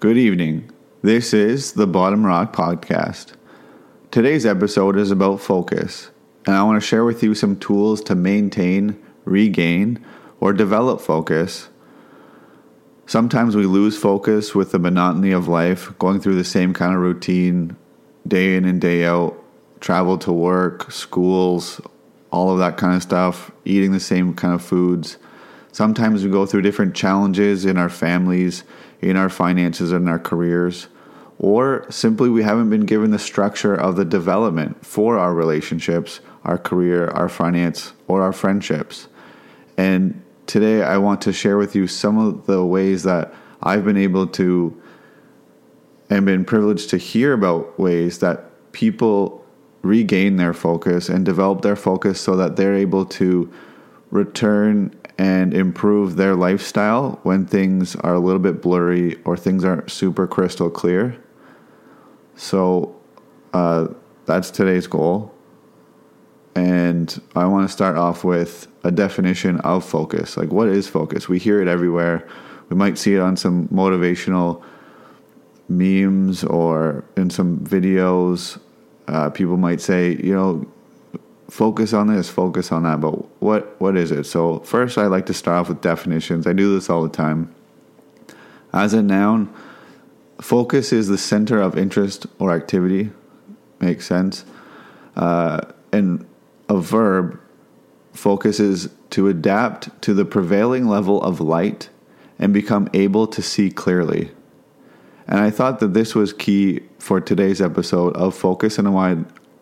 Good evening. This is the Bottom Rock Podcast. Today's episode is about focus, and I want to share with you some tools to maintain, regain, or develop focus. Sometimes we lose focus with the monotony of life, going through the same kind of routine day in and day out, travel to work, schools, all of that kind of stuff, eating the same kind of foods. Sometimes we go through different challenges in our families, in our finances, and our careers, or simply we haven't been given the structure of the development for our relationships, our career, our finance, or our friendships. And today I want to share with you some of the ways that I've been able to and been privileged to hear about ways that people regain their focus and develop their focus so that they're able to return and improve their lifestyle when things are a little bit blurry or things aren't super crystal clear. So uh, that's today's goal. And I want to start off with a definition of focus. Like, what is focus? We hear it everywhere. We might see it on some motivational memes or in some videos. Uh, people might say, you know, focus on this, focus on that. But what what is it? So first, I like to start off with definitions. I do this all the time. As a noun, focus is the center of interest or activity. Makes sense. Uh, and a verb, focus is to adapt to the prevailing level of light and become able to see clearly. And I thought that this was key for today's episode of focus and why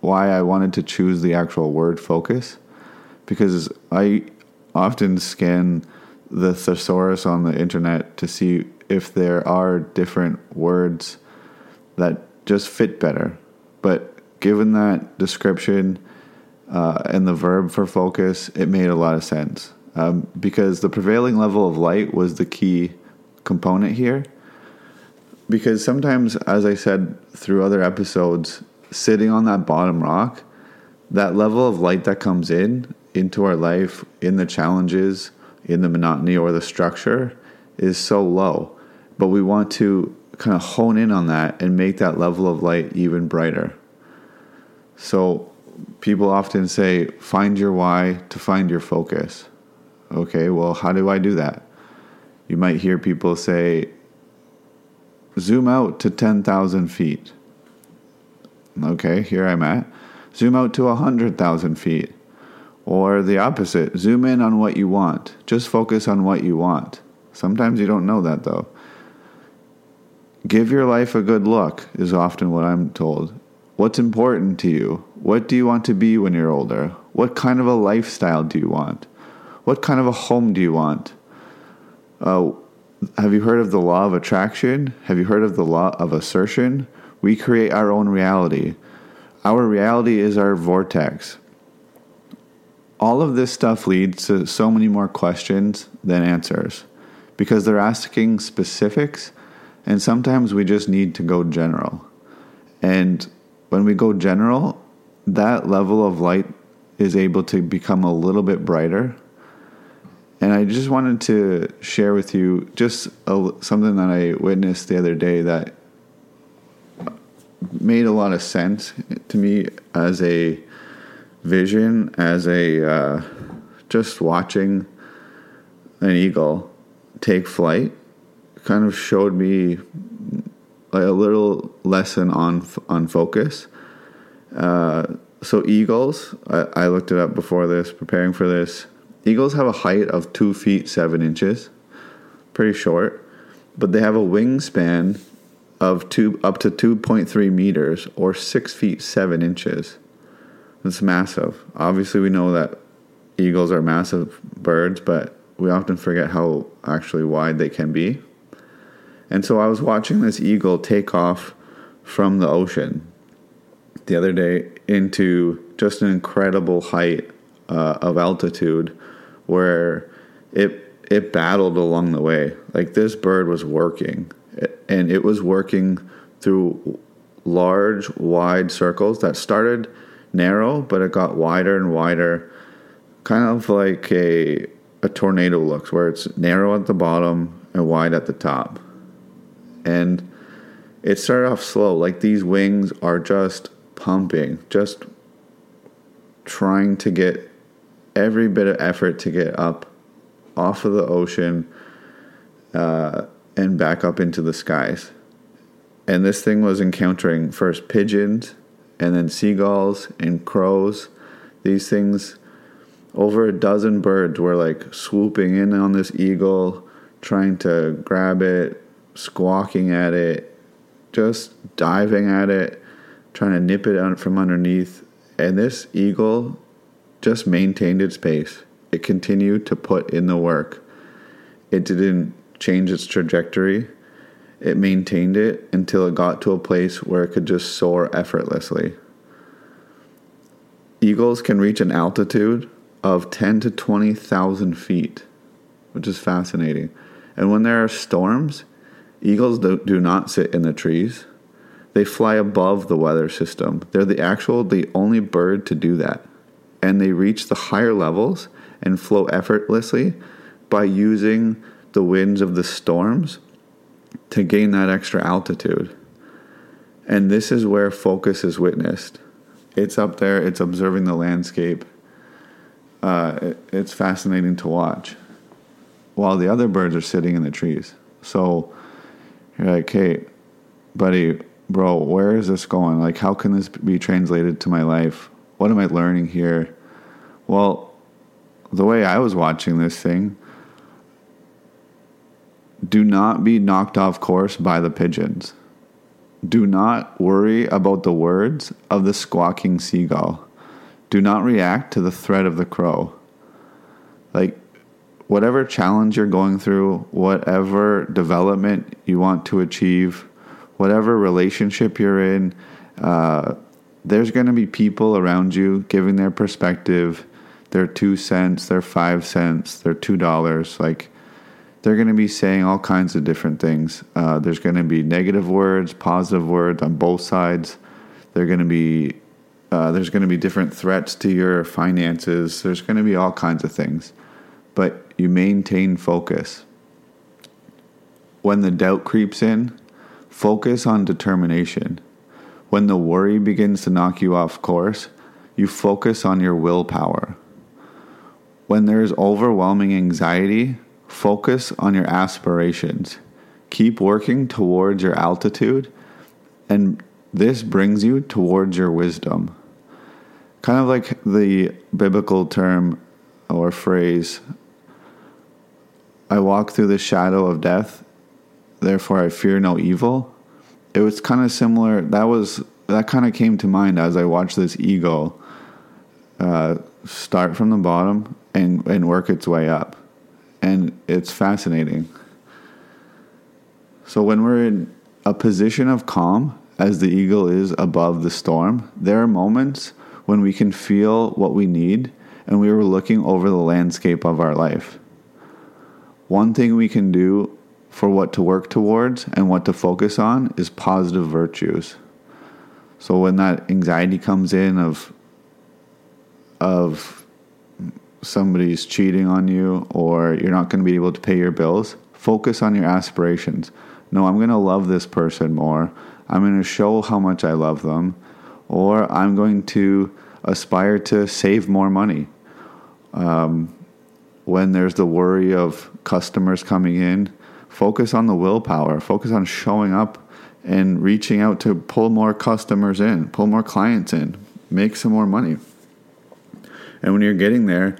why I wanted to choose the actual word focus because I often scan the thesaurus on the internet to see if there are different words that just fit better. But given that description uh, and the verb for focus, it made a lot of sense um, because the prevailing level of light was the key component here. Because sometimes, as I said through other episodes, sitting on that bottom rock, that level of light that comes in into our life, in the challenges, in the monotony or the structure, is so low. But we want to kind of hone in on that and make that level of light even brighter. So people often say, find your why to find your focus. Okay, well, how do I do that? You might hear people say, zoom out to 10,000 feet. Okay, here I'm at. Zoom out to 100,000 feet. Or the opposite, zoom in on what you want. Just focus on what you want. Sometimes you don't know that though. Give your life a good look, is often what I'm told. What's important to you? What do you want to be when you're older? What kind of a lifestyle do you want? What kind of a home do you want? Uh, have you heard of the law of attraction? Have you heard of the law of assertion? We create our own reality. Our reality is our vortex. All of this stuff leads to so many more questions than answers because they're asking specifics, and sometimes we just need to go general. And when we go general, that level of light is able to become a little bit brighter. And I just wanted to share with you just a, something that I witnessed the other day that made a lot of sense to me as a vision, as a uh, just watching an eagle take flight, kind of showed me a little lesson on on focus. Uh, so eagles, I, I looked it up before this, preparing for this. Eagles have a height of two feet seven inches, pretty short, but they have a wingspan of two up to 2.3 meters or six feet seven inches. That's massive. Obviously, we know that eagles are massive birds, but we often forget how actually wide they can be. And so I was watching this eagle take off from the ocean the other day into just an incredible height uh, of altitude where it it battled along the way. Like this bird was working and it was working through large, wide circles that started narrow, but it got wider and wider, kind of like a a tornado looks, where it's narrow at the bottom and wide at the top. And it started off slow. Like these wings are just pumping, just trying to get every bit of effort to get up off of the ocean uh, and back up into the skies. And this thing was encountering first pigeons and then seagulls and crows. These things, over a dozen birds were like swooping in on this eagle, trying to grab it, squawking at it, just diving at it, trying to nip it from underneath. And this eagle just maintained its pace. It continued to put in the work. It didn't change its trajectory. It maintained it until it got to a place where it could just soar effortlessly. Eagles can reach an altitude of 10 to 20,000 feet, which is fascinating. And when there are storms, eagles do, do not sit in the trees. They fly above the weather system. They're the actual, the only bird to do that. And they reach the higher levels and flow effortlessly by using the winds of the storms to gain that extra altitude. And this is where focus is witnessed. It's up there, it's observing the landscape. Uh, it, it's fascinating to watch while the other birds are sitting in the trees. So you're like, hey, buddy, bro, where is this going? Like, how can this be translated to my life? What am I learning here? Well, the way I was watching this thing, do not be knocked off course by the pigeons. Do not worry about the words of the squawking seagull. Do not react to the threat of the crow. Like, whatever challenge you're going through, whatever development you want to achieve, whatever relationship you're in, uh, there's going to be people around you giving their perspective, their two cents, their five cents, their two dollars. Like, they're going to be saying all kinds of different things. Uh, there's going to be negative words, positive words on both sides. They're going to be uh, there's going to be different threats to your finances. There's going to be all kinds of things, but you maintain focus. When the doubt creeps in, focus on determination. When the worry begins to knock you off course, you focus on your willpower. When there's overwhelming anxiety, Focus on your aspirations. Keep working towards your altitude, and this brings you towards your wisdom. Kind of like the biblical term or phrase, I walk through the shadow of death, therefore I fear no evil. It was kind of similar. That was that kind of came to mind as I watched this eagle uh, start from the bottom and and work its way up it's fascinating. So when we're in a position of calm, as the eagle is above the storm, there are moments when we can feel what we need and we are looking over the landscape of our life. One thing we can do for what to work towards and what to focus on is positive virtues. So when that anxiety comes in of of somebody's cheating on you or you're not going to be able to pay your bills, focus on your aspirations. No, I'm going to love this person more. I'm going to show how much I love them. Or I'm going to aspire to save more money. Um, when there's the worry of customers coming in, focus on the willpower, focus on showing up and reaching out to pull more customers in, pull more clients in, make some more money. And when you're getting there,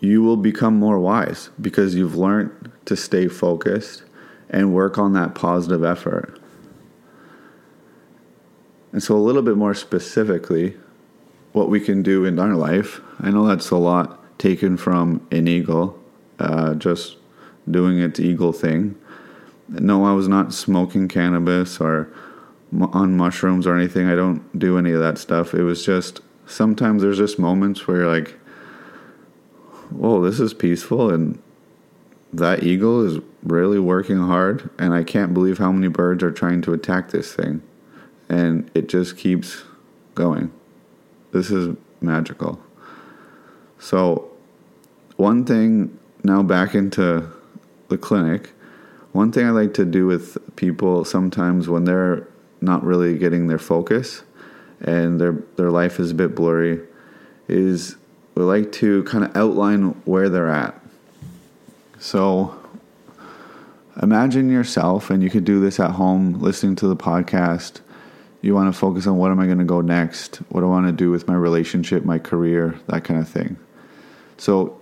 you will become more wise because you've learned to stay focused and work on that positive effort. And so, a little bit more specifically, what we can do in our life, I know that's a lot taken from an eagle, uh, just doing its eagle thing. No, I was not smoking cannabis or on mushrooms or anything. I don't do any of that stuff. It was just sometimes there's just moments where you're like, whoa, this is peaceful and that eagle is really working hard and I can't believe how many birds are trying to attack this thing. And it just keeps going. This is magical. So, one thing now back into the clinic, One thing I like to do with people sometimes when they're not really getting their focus and their their life is a bit blurry is we like to kind of outline where they're at. So imagine yourself and you could do this at home listening to the podcast. You want to focus on what am I going to go next? What do I want to do with my relationship, my career, that kind of thing. So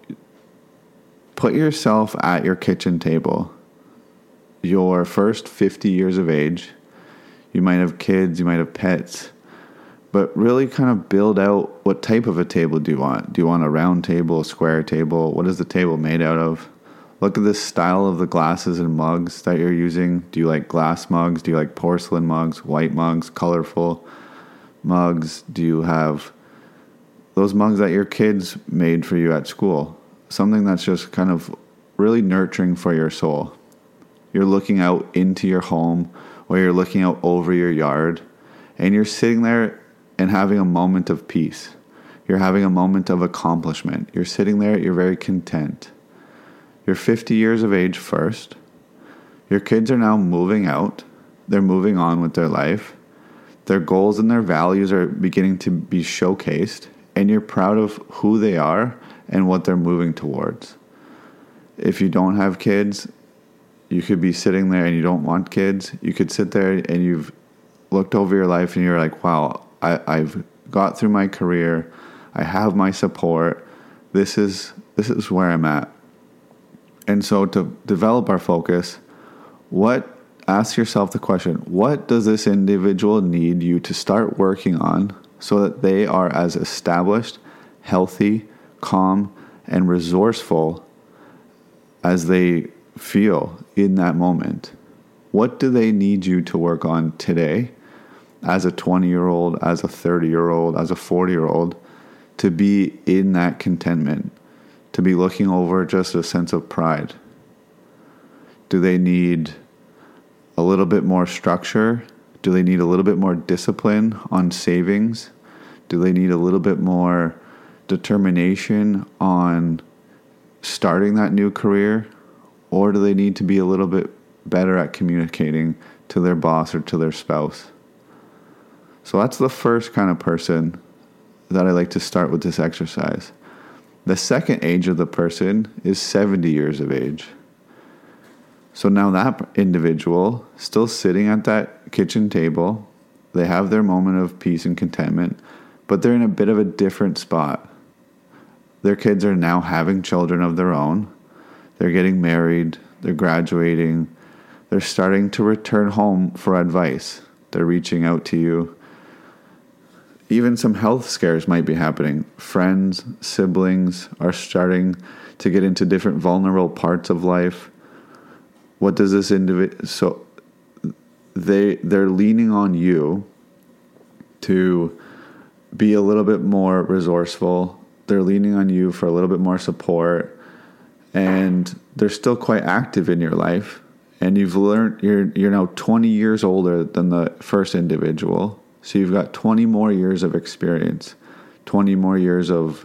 put yourself at your kitchen table. Your first 50 years of age. You might have kids, you might have pets but really kind of build out what type of a table do you want? Do you want a round table, a square table? What is the table made out of? Look at the style of the glasses and mugs that you're using. Do you like glass mugs? Do you like porcelain mugs, white mugs, colorful mugs? Do you have those mugs that your kids made for you at school? Something that's just kind of really nurturing for your soul. You're looking out into your home or you're looking out over your yard and you're sitting there and having a moment of peace. You're having a moment of accomplishment. You're sitting there, you're very content. You're 50 years of age first. Your kids are now moving out, they're moving on with their life. Their goals and their values are beginning to be showcased, and you're proud of who they are and what they're moving towards. If you don't have kids, you could be sitting there and you don't want kids. You could sit there and you've looked over your life and you're like, wow, I, I've got through my career. I have my support. This is this is where I'm at. And so to develop our focus, what ask yourself the question, what does this individual need you to start working on so that they are as established, healthy, calm, and resourceful as they feel in that moment? What do they need you to work on today as a 20 year old, as a 30 year old, as a 40 year old, to be in that contentment, to be looking over just a sense of pride? Do they need a little bit more structure? Do they need a little bit more discipline on savings? Do they need a little bit more determination on starting that new career? Or do they need to be a little bit better at communicating to their boss or to their spouse? So that's the first kind of person that I like to start with this exercise. The second age of the person is 70 years of age. So now that individual, still sitting at that kitchen table, they have their moment of peace and contentment, but they're in a bit of a different spot. Their kids are now having children of their own. They're getting married, they're graduating, they're starting to return home for advice. They're reaching out to you even some health scares might be happening. Friends, siblings are starting to get into different vulnerable parts of life. What does this individual so they they're leaning on you to be a little bit more resourceful. They're leaning on you for a little bit more support and they're still quite active in your life and you've learned you're you're now 20 years older than the first individual so you've got 20 more years of experience, 20 more years of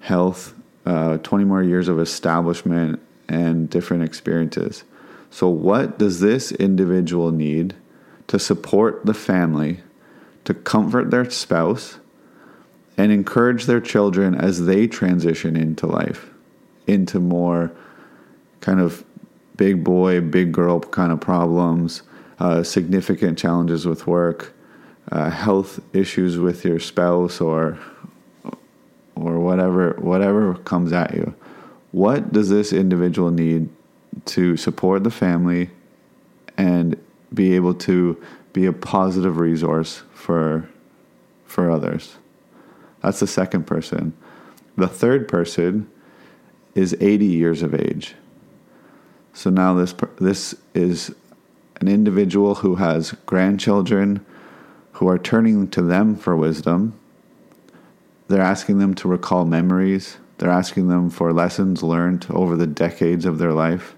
health, uh, 20 more years of establishment and different experiences. So, what does this individual need to support the family, to comfort their spouse, and encourage their children as they transition into life, into more kind of big boy, big girl kind of problems, uh, significant challenges with work? Uh, health issues with your spouse or or whatever whatever comes at you what does this individual need to support the family and be able to be a positive resource for for others? That's the second person. The third person is 80 years of age. So now this this is an individual who has grandchildren who are turning to them for wisdom. They're asking them to recall memories. They're asking them for lessons learned over the decades of their life.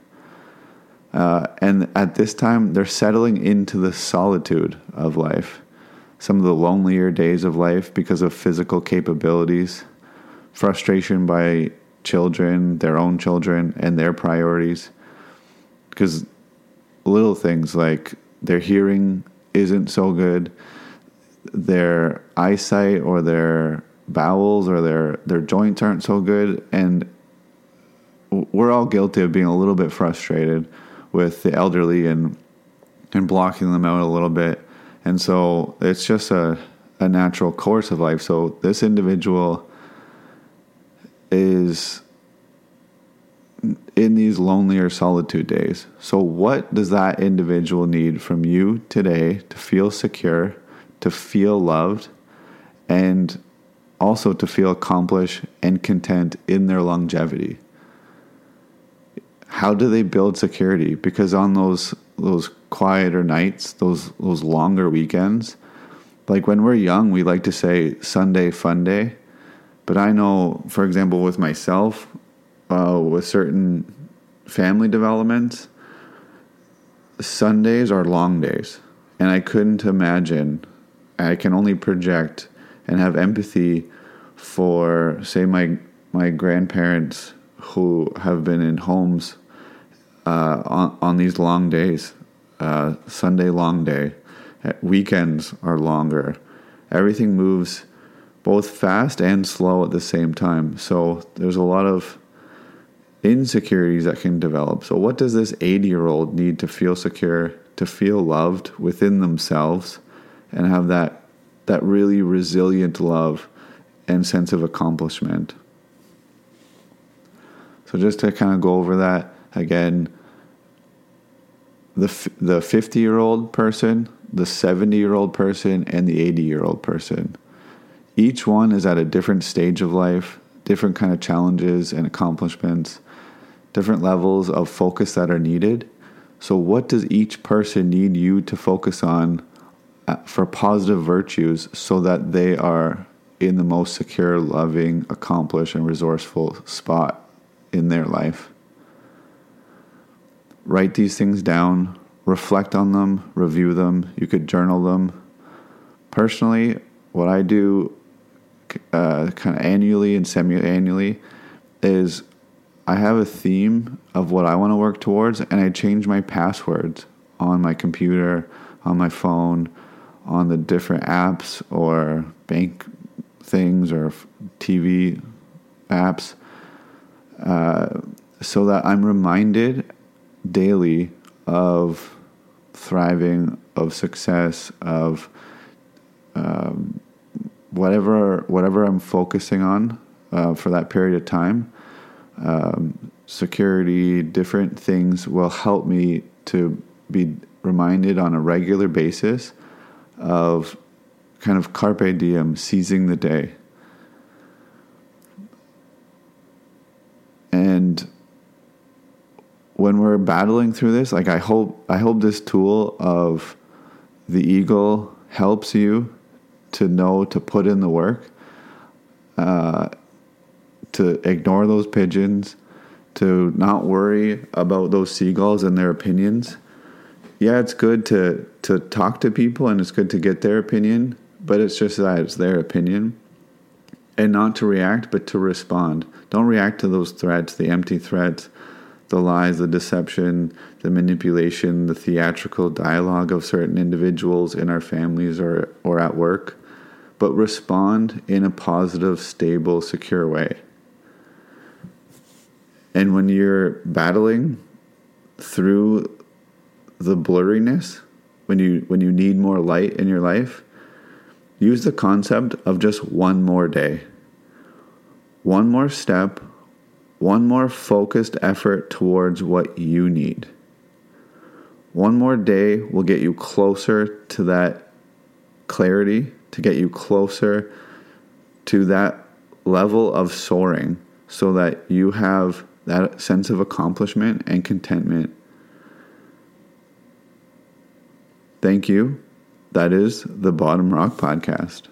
Uh, and at this time, they're settling into the solitude of life, some of the lonelier days of life because of physical capabilities, frustration by children, their own children, and their priorities. Because little things like their hearing isn't so good, their eyesight or their bowels or their their joints aren't so good and we're all guilty of being a little bit frustrated with the elderly and and blocking them out a little bit. And so it's just a a natural course of life. So this individual is in these lonelier solitude days. So, what does that individual need from you today to feel secure, to feel loved, and also to feel accomplished and content in their longevity? How do they build security? Because on those those quieter nights, those those longer weekends, like when we're young, we like to say Sunday fun day. But I know, for example, with myself, uh, with certain family developments, Sundays are long days. And I couldn't imagine, I can only project and have empathy for, say, my, my grandparents who have been in homes uh, on, on these long days. Uh, Sunday long day. Weekends are longer. Everything moves both fast and slow at the same time. So there's a lot of insecurities that can develop. So, what does this 80 year old need to feel secure, to feel loved within themselves, and have that, that really resilient love and sense of accomplishment? So, just to kind of go over that again, the, the 50 year old person, the 70 year old person, and the 80 year old person. Each one is at a different stage of life, different kind of challenges and accomplishments different levels of focus that are needed. So, what does each person need you to focus on for positive virtues so that they are in the most secure, loving, accomplished, and resourceful spot in their life? Write these things down, reflect on them, review them. You could journal them. Personally, what I do uh, kind of annually and semi annually is I have a theme of what I want to work towards, and I change my passwords on my computer, on my phone, on the different apps or bank things or TV apps, uh, so that I'm reminded daily of thriving, of success, of um, whatever whatever I'm focusing on uh, for that period of time um, security, different things will help me to be reminded on a regular basis of kind of carpe diem, seizing the day. And when we're battling through this, like I hope I hope this tool of the eagle helps you to know to put in the work. Uh, to ignore those pigeons, to not worry about those seagulls and their opinions. Yeah, it's good to to talk to people and it's good to get their opinion, but it's just that it's their opinion. And not to react, but to respond. Don't react to those threats, the empty threats, the lies, the deception, the manipulation, the theatrical dialogue of certain individuals in our families or, or at work, but respond in a positive, stable, secure way. And when you're battling through the blurriness, when you when you need more light in your life, use the concept of just one more day. One more step, one more focused effort towards what you need. One more day will get you closer to that clarity, to get you closer to that level of soaring so that you have that sense of accomplishment and contentment. Thank you. That is the Bottom Rock Podcast.